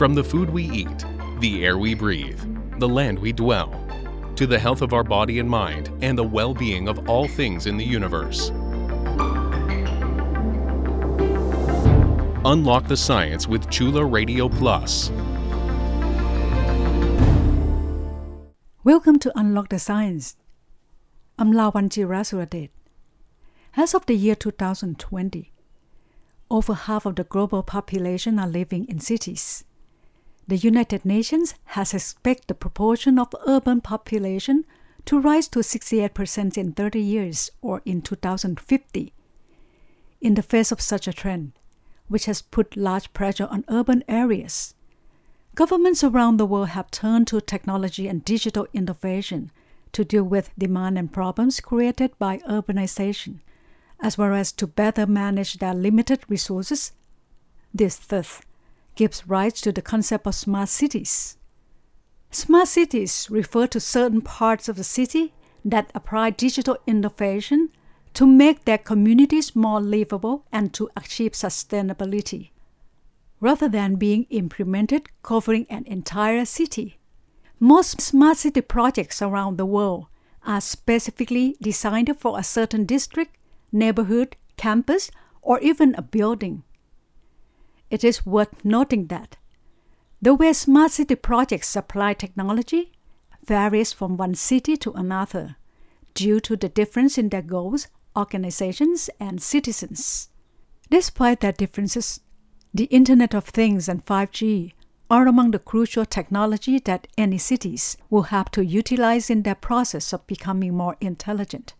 From the food we eat, the air we breathe, the land we dwell, to the health of our body and mind and the well being of all things in the universe. Unlock the science with Chula Radio Plus. Welcome to Unlock the Science. I'm Lawan Jirasuradet. As of the year 2020, over half of the global population are living in cities. The United Nations has expected the proportion of urban population to rise to 68% in 30 years or in 2050. In the face of such a trend, which has put large pressure on urban areas, governments around the world have turned to technology and digital innovation to deal with demand and problems created by urbanization, as well as to better manage their limited resources. This thus gives rise to the concept of smart cities. Smart cities refer to certain parts of the city that apply digital innovation to make their communities more livable and to achieve sustainability, rather than being implemented covering an entire city. Most smart city projects around the world are specifically designed for a certain district, neighborhood, campus, or even a building. It is worth noting that the way smart city projects apply technology varies from one city to another due to the difference in their goals, organizations, and citizens. Despite their differences, the Internet of Things and 5G are among the crucial technology that any cities will have to utilize in their process of becoming more intelligent.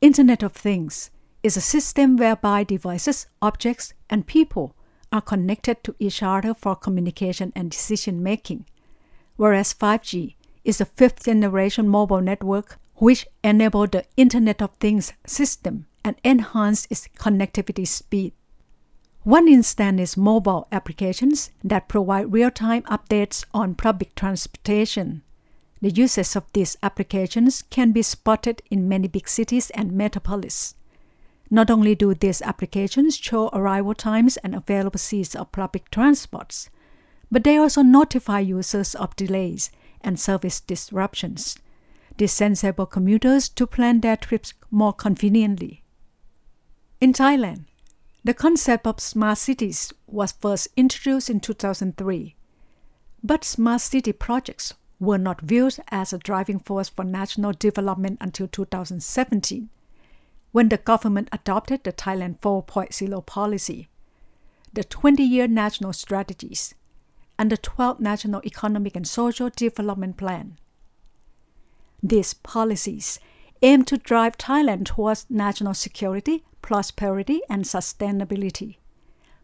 Internet of Things is a system whereby devices, objects, and people are connected to each other for communication and decision making, whereas 5G is a fifth generation mobile network which enable the Internet of Things system and enhance its connectivity speed. One instance is mobile applications that provide real-time updates on public transportation. The uses of these applications can be spotted in many big cities and metropolis. Not only do these applications show arrival times and available seats of public transports, but they also notify users of delays and service disruptions. This enable commuters to plan their trips more conveniently. In Thailand, the concept of smart cities was first introduced in 2003, but smart city projects were not viewed as a driving force for national development until 2017 when the government adopted the Thailand 4.0 policy, the 20 year national strategies, and the 12th National Economic and Social Development Plan. These policies aim to drive Thailand towards national security, prosperity, and sustainability.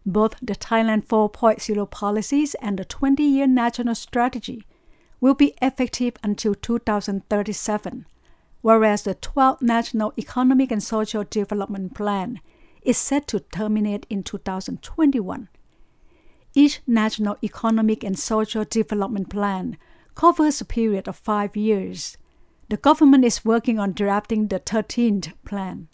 Both the Thailand 4.0 policies and the 20 year national strategy will be effective until 2037 whereas the 12th National Economic and Social Development Plan is set to terminate in 2021. Each National Economic and Social Development Plan covers a period of five years. The government is working on drafting the 13th plan.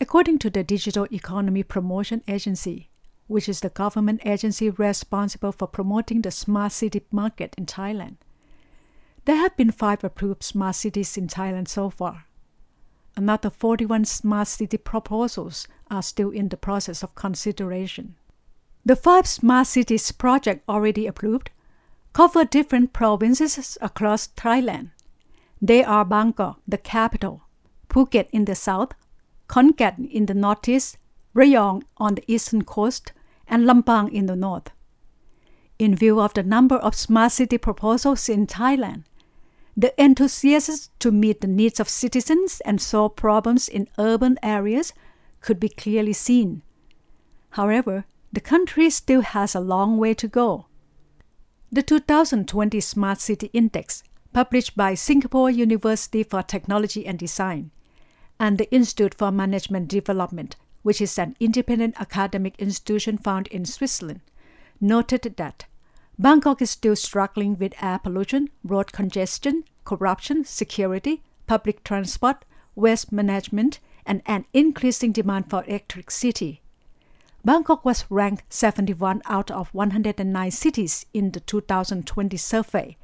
According to the Digital Economy Promotion Agency, which is the government agency responsible for promoting the smart city market in Thailand, there have been five approved smart cities in Thailand so far. Another 41 smart city proposals are still in the process of consideration. The five smart cities project already approved cover different provinces across Thailand. They are Bangkok, the capital, Phuket in the south, Khon Kaen in the northeast, Rayong on the eastern coast, and Lampang in the north. In view of the number of smart city proposals in Thailand, the enthusiasm to meet the needs of citizens and solve problems in urban areas could be clearly seen. However, the country still has a long way to go. The 2020 Smart City Index, published by Singapore University for Technology and Design and the Institute for Management Development, which is an independent academic institution found in Switzerland, noted that Bangkok is still struggling with air pollution, road congestion, corruption, security, public transport, waste management, and an increasing demand for electricity. Bangkok was ranked 71 out of 109 cities in the 2020 survey,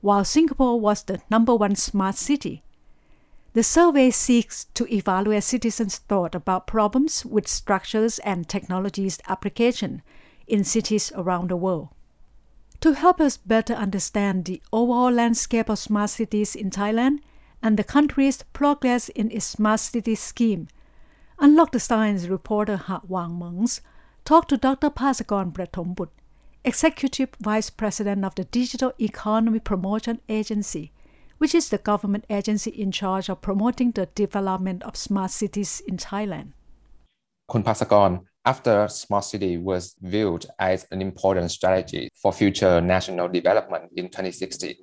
while Singapore was the number one smart city. The survey seeks to evaluate citizens' thought about problems with structures and technologies application in cities around the world. To help us better understand the overall landscape of smart cities in Thailand and the country's progress in its smart city scheme, Unlock the Science reporter Ha Wang Mengs talked to Dr. Passakon Prathombutr, Executive Vice President of the Digital Economy Promotion Agency, which is the government agency in charge of promoting the development of smart cities in Thailand. คุณภาสกร after smart city was viewed as an important strategy for future national development in 2016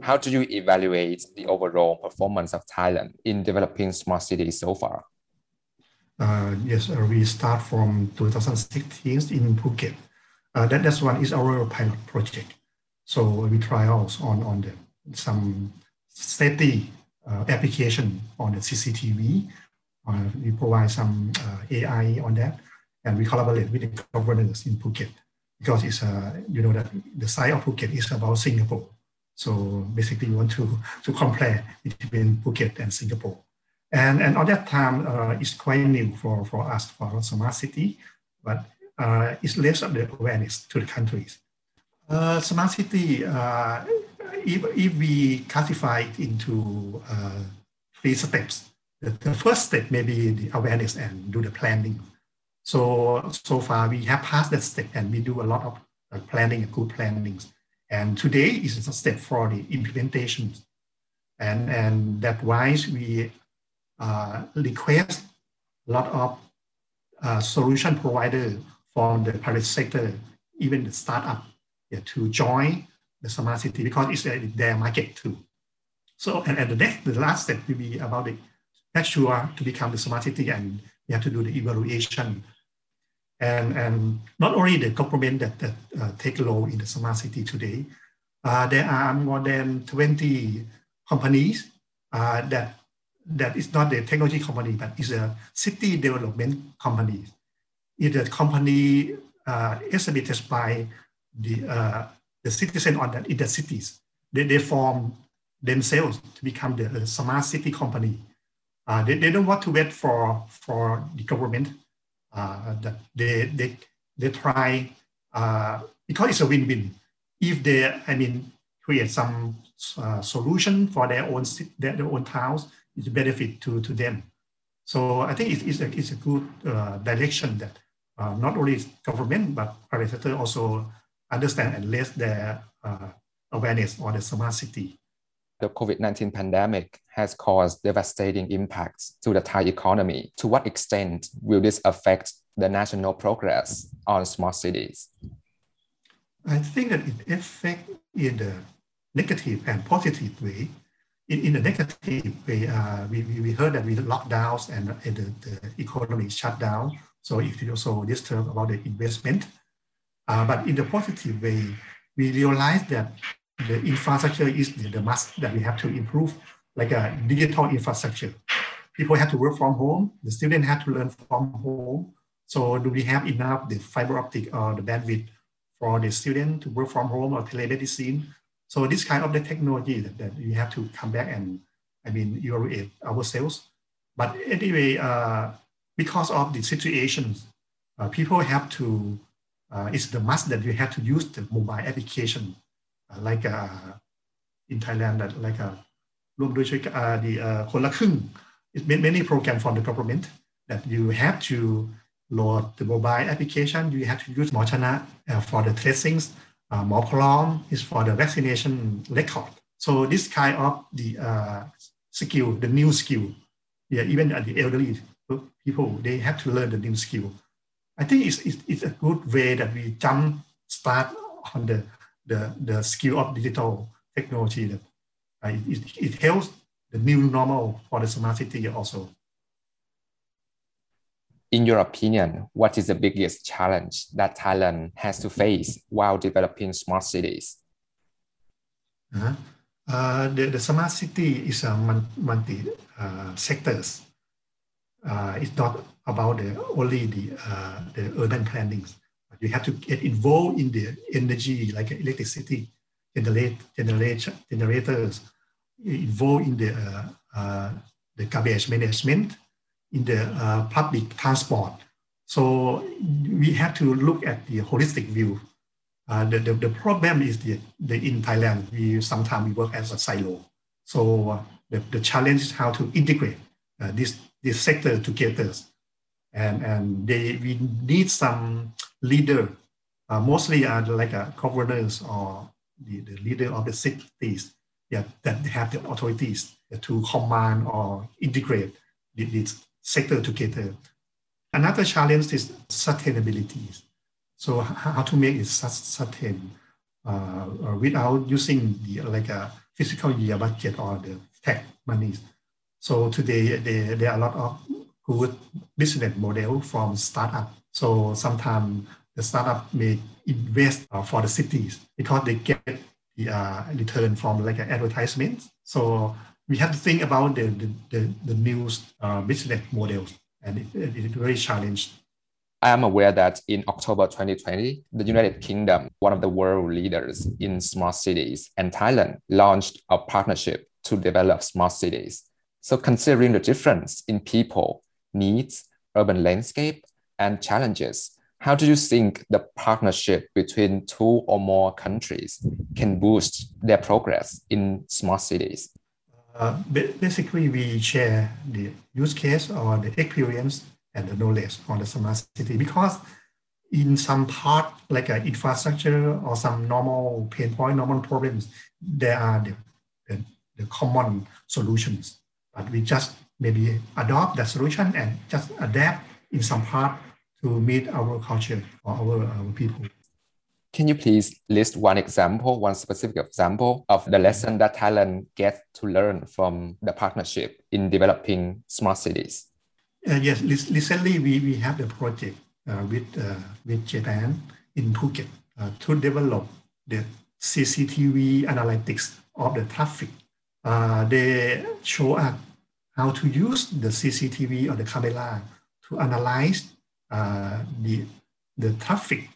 how do you evaluate the overall performance of Thailand in developing smart cities so far uh, yes, uh, we start from 2016 in Phuket. Uh, that, that's one is our pilot project. So we try out on, on the, some safety uh, application on the CCTV. Uh, we provide some uh, AI on that, and we collaborate with the governors in Phuket because it's uh, you know that the size of Phuket is about Singapore. So basically, we want to to compare between Phuket and Singapore. And, and at that time, uh, it's quite new for, for us, for smart city, but uh, it's less of the awareness to the countries. Uh, smart city, uh, if, if we classify it into uh, three steps, the, the, first step may be the awareness and do the planning. So, so far we have passed that step and we do a lot of uh, planning and good plannings. And today is a step for the implementation. And, and that wise we uh, request a lot of uh, solution provider from the private sector, even the startup, yeah, to join the smart city because it's uh, their market too. So, and, and the next, the last step will be about the sure to become the smart city and we have to do the evaluation. And, and not only the government that, that uh, take role in the smart city today, uh, there are more than 20 companies uh, that that is not a technology company, but is a city development company. It's a company uh, established by the, uh, the citizen on that in the cities. They, they form themselves to become the smart city company. Uh, they, they don't want to wait for, for the government. Uh, they, they, they try, uh, because it's a win-win. If they, I mean, create some uh, solution for their own, their, their own towns, a benefit to, to them. So I think it's, it's, a, it's a good direction that uh, not only government, but private sector also understand and raise their uh, awareness on the smart city. The COVID-19 pandemic has caused devastating impacts to the Thai economy. To what extent will this affect the national progress on smart cities? I think that it affects in the negative and positive way in, in a negative way, uh, we, we heard that we lockdowns and, and the, the economy shut down. So it also disturb about the investment. Uh, but in the positive way, we realize that the infrastructure is the, the must that we have to improve, like a digital infrastructure. People have to work from home. The student have to learn from home. So do we have enough the fiber optic or the bandwidth for the student to work from home or telemedicine? So this kind of the technology that, that we have to come back and, I mean, evaluate ourselves. But anyway, uh, because of the situations, uh, people have to, uh, it's the must that you have to use the mobile application, uh, like uh, in Thailand, like uh, a uh, the uh, คนละครึ่ง it many program from the government that you have to load the mobile application. You have to use MorChana uh, for the tracings. Uh, Mopalom is for the vaccination record. So this kind of the uh, skill, the new skill, yeah, even the elderly people, they have to learn the new skill. I think it's, it's, it's a good way that we jump start on the the, the skill of digital technology that uh, it, it helps the new normal for the smart city also in your opinion, what is the biggest challenge that Thailand has to face while developing smart cities? Uh-huh. Uh, the, the smart city is a multi uh, sectors. uh, it's not about the, only the, uh, the urban plannings. You have to get involved in the energy, like electricity, generate, generate, generators, involved in the, uh, uh, the garbage management, in the uh, public transport. So we have to look at the holistic view. Uh, the, the, the problem is that the in Thailand, we sometimes we work as a silo. So uh, the, the challenge is how to integrate uh, this, this sector together. And, and they, we need some leader, uh, mostly are like a governors or the, the leader of the cities yeah, that have the authorities to command or integrate this sector together. Another challenge is sustainability. So how to make it sustain uh, without using the like a fiscal year budget or the tech monies. So today there, there are a lot of good business model from startup. So sometimes the startup may invest uh, for the cities because they get the uh, return from like an advertisement. So we have to think about the, the, the, the new uh, business models and it, it's very challenging. I am aware that in October 2020, the United Kingdom, one of the world leaders in smart cities, and Thailand launched a partnership to develop smart cities. So considering the difference in people, needs, urban landscape, and challenges, how do you think the partnership between two or more countries can boost their progress in smart cities? Uh, basically, we share the use case or the experience and the knowledge on the smart city because in some part, like uh, infrastructure or some normal pain point, normal problems, there are the, the, the common solutions. But we just maybe adopt that solution and just adapt in some part to meet our culture or our, our people. Can you please list one example, one specific example of the lesson that Thailand gets to learn from the partnership in developing smart cities? Uh, yes, recently we, we have a project uh, with, uh, with Japan in Phuket uh, to develop the CCTV analytics of the traffic. Uh, they show us how to use the CCTV or the camera to analyze uh, the, the traffic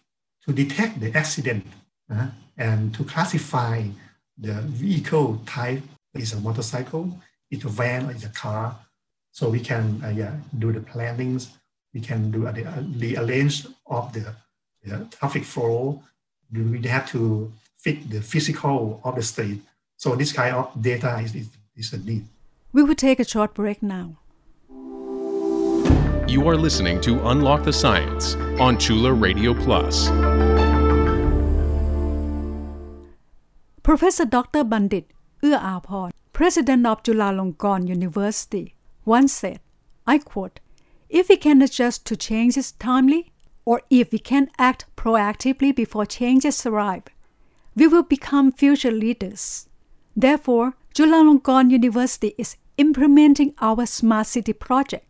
to detect the accident uh, and to classify the vehicle type is a motorcycle, it's a van, it's a car. So we can uh, yeah, do the plannings, we can do the, the arrange of the, the traffic flow. We have to fit the physical of the state. So this kind of data is, is, is a need. We will take a short break now. You are listening to Unlock the Science on Chula Radio Plus. Professor Dr. Bandit Ua president of Chulalongkorn University, once said, I quote, if we can adjust to changes timely, or if we can act proactively before changes arrive, we will become future leaders. Therefore, Chulalongkorn University is implementing our Smart City project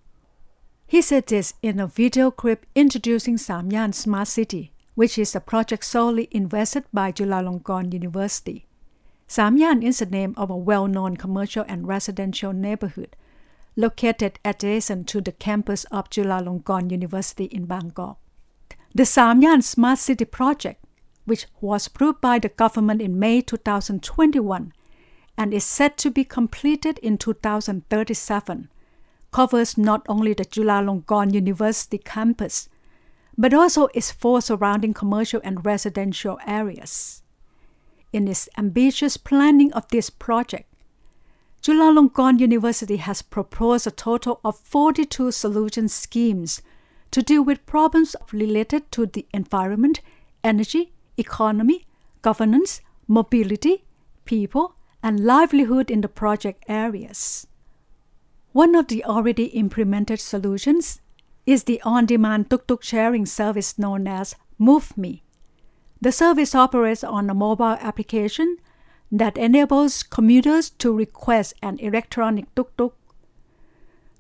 he said this in a video clip introducing Samyan Smart City, which is a project solely invested by Chulalongkorn University. Samyan is the name of a well-known commercial and residential neighborhood located adjacent to the campus of Chulalongkorn University in Bangkok. The Samyan Smart City project, which was approved by the government in May 2021 and is set to be completed in 2037, covers not only the Chulalongkorn University campus, but also its four surrounding commercial and residential areas. In its ambitious planning of this project, Chulalongkorn University has proposed a total of 42 solution schemes to deal with problems related to the environment, energy, economy, governance, mobility, people, and livelihood in the project areas. One of the already implemented solutions is the on demand tuk tuk sharing service known as MuvMi. The service operates on a mobile application that enables commuters to request an electronic tuk tuk.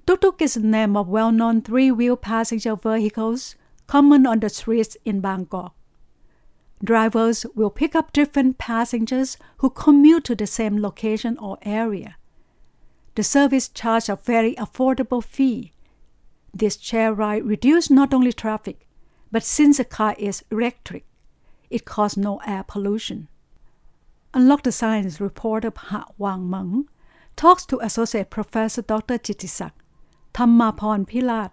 Tuk tuk is the name of well known three wheel passenger vehicles common on the streets in Bangkok. Drivers will pick up different passengers who commute to the same location or area the service charges a very affordable fee, This share ride reduces not only traffic, but since the car is electric, it causes no air pollution. Unlock the Science reporter Ha Wang Meng talks to Associate Professor Dr. Jitisak Thammaporn Pilat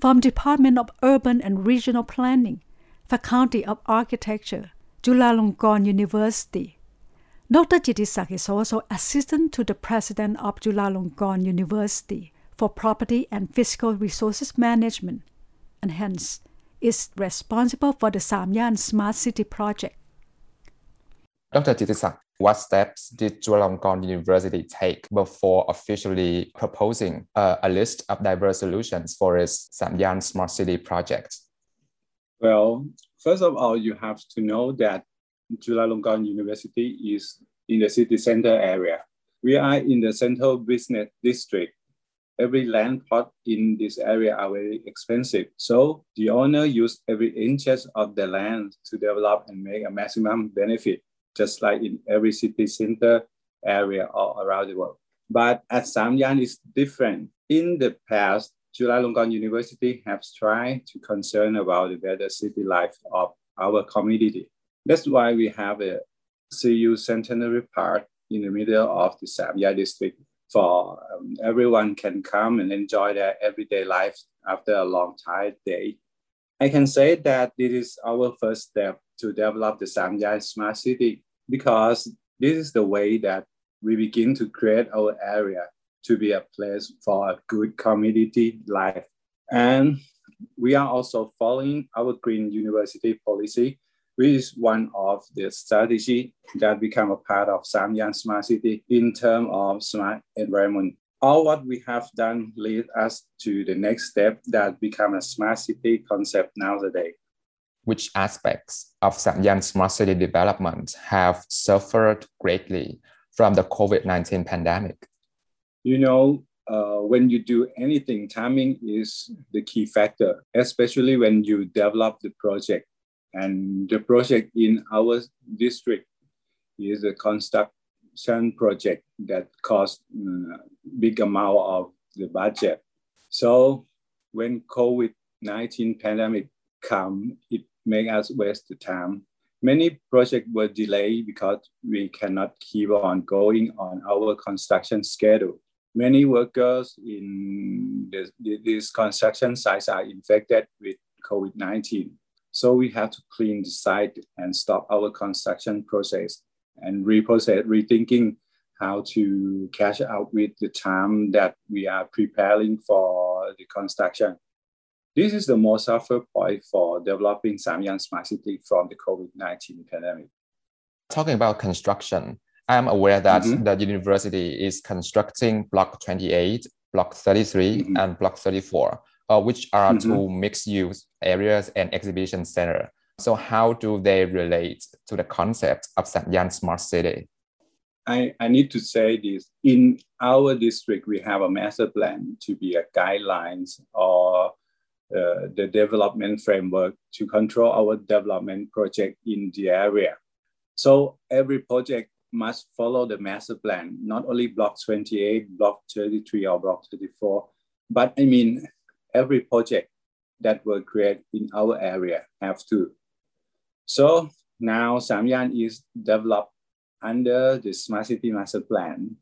from Department of Urban and Regional Planning, Faculty of Architecture, Chulalongkorn University. Dr. Jittisak is also assistant to the president of Chulalongkorn University for Property and Physical Resources Management, and hence is responsible for the Samyan Smart City project. Dr. Jittisak, what steps did Chulalongkorn University take before officially proposing uh, a list of diverse solutions for its Samyan Smart City project? Well, first of all, you have to know that Chulalongkorn University is in the city center area. We are in the central business district. Every land plot in this area are very expensive. So the owner used every inch of the land to develop and make a maximum benefit, just like in every city center area all around the world. But at Samyan is different. In the past, Chulalongkorn University has tried to concern about the better city life of our community. That's why we have a CU Centenary Park in the middle of the Samyan district for um, everyone can come and enjoy their everyday life after a long tired day. I can say that this is our first step to develop the Samyan Smart City because this is the way that we begin to create our area to be a place for a good community life. And we are also following our Green University policy which is one of the strategy that become a part of Samyan Smart City in terms of smart environment. All what we have done lead us to the next step that become a smart city concept nowadays. Which aspects of Samyan Smart City development have suffered greatly from the COVID-19 pandemic? You know, uh, when you do anything, timing is the key factor, especially when you develop the project and the project in our district is a construction project that cost uh, big amount of the budget. So when COVID-19 pandemic come, it make us waste the time. Many projects were delayed because we cannot keep on going on our construction schedule. Many workers in this, this construction sites are infected with COVID-19. So we have to clean the site and stop our construction process and reprocess, rethinking how to cash out with the time that we are preparing for the construction. This is the most suffer point for developing Samyan Smart City from the COVID-19 pandemic. Talking about construction, I'm aware that mm-hmm. the university is constructing Block 28, Block 33, mm-hmm. and Block 34 uh, which are mm-hmm. two mixed use areas and exhibition center. So how do they relate to the concept of Samyan Smart City? I, I need to say this. In our district, we have a master plan to be a guidelines or uh, the development framework to control our development project in the area. So every project must follow the master plan, not only block 28, block 33, or block 34, but I mean, every project that will create in our area have to. So now Samyan is developed under the Smart City Master Plan.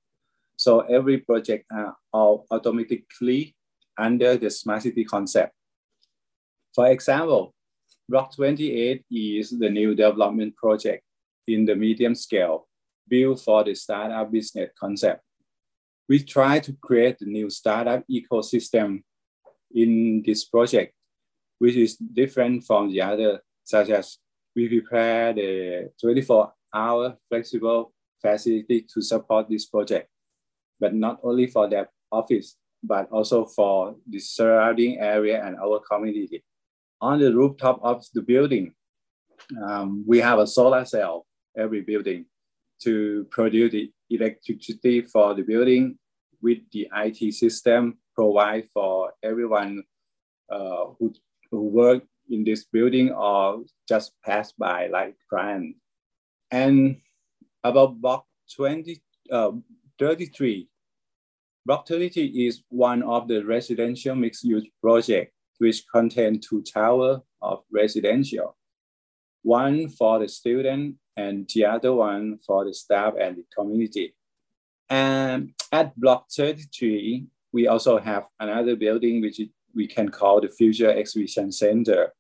So every project are all automatically under the Smart City concept. For example, Block 28 is the new development project in the medium scale built for the startup business concept. We try to create the new startup ecosystem in this project, which is different from the other, such as we prepare the 24-hour flexible facility to support this project, but not only for that office, but also for the surrounding area and our community. On the rooftop of the building, um, we have a solar cell every building to produce the electricity for the building with the IT system provide for everyone uh, who, who work in this building or just pass by like client. And about block 20, uh, 33, Block 33 is one of the residential mixed-use projects which contain two towers of residential, one for the student and the other one for the staff and the community. And at Block 33, we also have another building which we can call the Future Exhibition Center.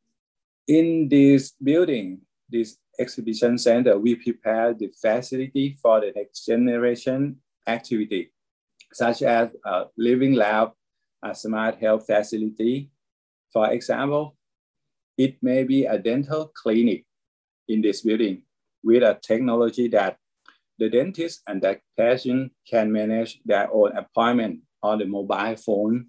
In this building, this exhibition center, we prepare the facility for the next generation activity, such as a living lab, a smart health facility. For example, it may be a dental clinic in this building with a technology that the dentist and the patient can manage their own appointment on the mobile phone.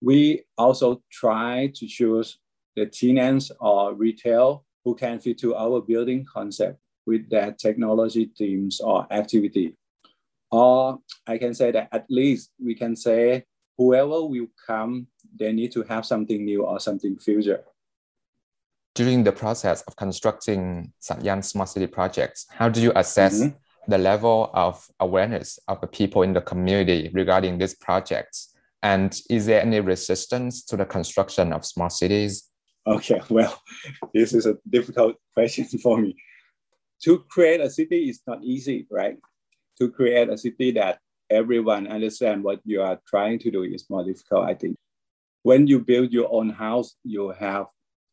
We also try to choose the tenants or retail who can fit to our building concept with their technology teams or activity. Or I can say that at least we can say whoever will come, they need to have something new or something future. During the process of constructing Samyan Smart City projects, how do you assess mm-hmm. the level of awareness of the people in the community regarding these projects? And is there any resistance to the construction of smart cities? Okay, well, this is a difficult question for me. To create a city is not easy, right? To create a city that everyone understand what you are trying to do is more difficult, I think. When you build your own house, you have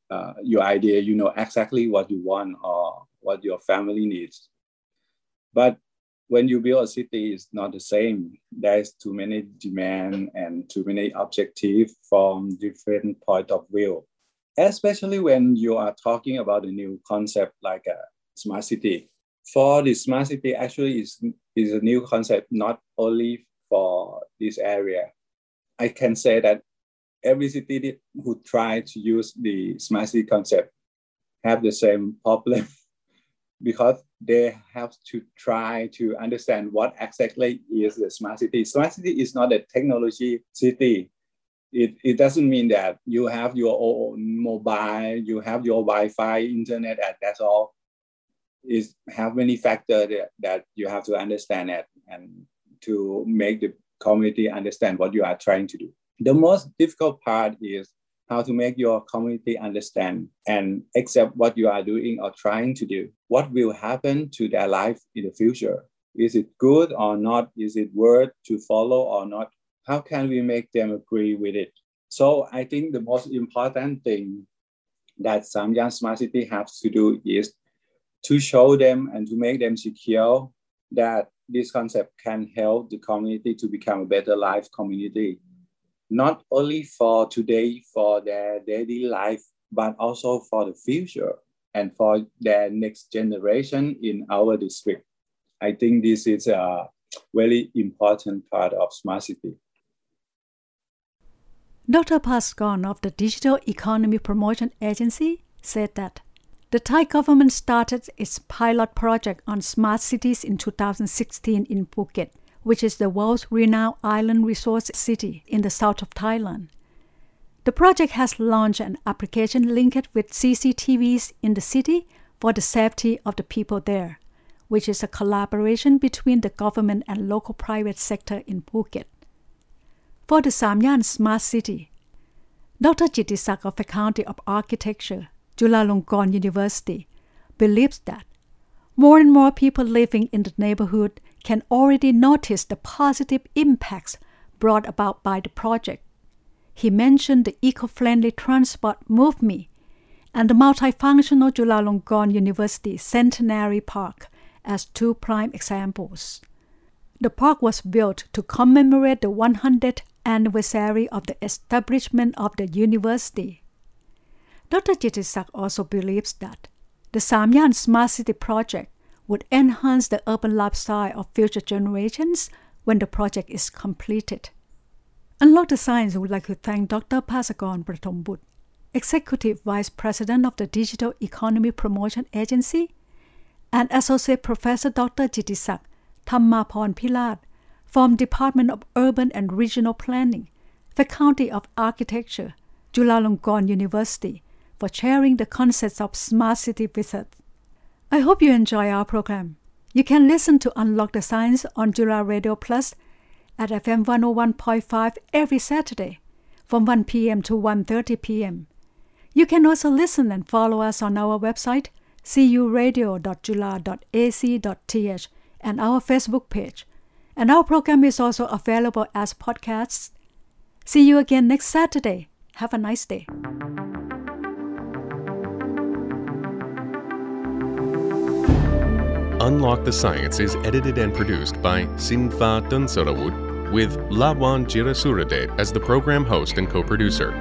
uh, your idea, you know exactly what you want or what your family needs. But when you build a city, it's not the same. There's too many demand and too many objectives from different point of view especially when you are talking about a new concept like a smart city. For the smart city, actually is, is a new concept, not only for this area. I can say that every city who try to use the smart city concept have the same problem because they have to try to understand what exactly is the smart city. Smart city is not a technology city it, it doesn't mean that you have your own mobile, you have your Wi-Fi, internet, and that's all. It have many factors that, that you have to understand it and to make the community understand what you are trying to do. The most difficult part is how to make your community understand and accept what you are doing or trying to do. What will happen to their life in the future? Is it good or not? Is it worth to follow or not? how can we make them agree with it? So I think the most important thing that Samyan Smart City has to do is to show them and to make them secure that this concept can help the community to become a better life community, not only for today, for their daily life, but also for the future and for their next generation in our district. I think this is a very important part of Smart City. Dr. Pascorn of the Digital Economy Promotion Agency said that the Thai government started its pilot project on smart cities in 2016 in Phuket, which is the world's renowned island resort city in the south of Thailand. The project has launched an application linked with CCTVs in the city for the safety of the people there, which is a collaboration between the government and local private sector in Phuket. For the Samyan Smart City, Dr. Jittisak of the Faculty of Architecture, Chulalongkorn University, believes that more and more people living in the neighborhood can already notice the positive impacts brought about by the project. He mentioned the eco-friendly transport movement and the multifunctional Chulalongkorn University Centenary Park as two prime examples. The park was built to commemorate the 100th anniversary of the establishment of the university. Dr. Jittisak also believes that the Samyan Smart City project would enhance the urban lifestyle of future generations when the project is completed. Unlock the Science would like to thank Dr. Passakon Prathombutr, Executive Vice President of the Digital Economy Promotion Agency, and Associate Professor Dr. Jitisak Thammaporn Pilat from Department of Urban and Regional Planning, Faculty of Architecture, Chulalongkorn University, for sharing the concepts of smart city us. I hope you enjoy our program. You can listen to Unlock the Science on Chula Radio Plus at FM 101.5 every Saturday from 1 p.m. to 1:30 p.m. You can also listen and follow us on our website curadio.chula.ac.th and our Facebook page. And our program is also available as podcasts. See you again next Saturday. Have a nice day. Unlock the Science is edited and produced by Sinfa Dunsarawut with Lawan Jirasuradet as the program host and co-producer.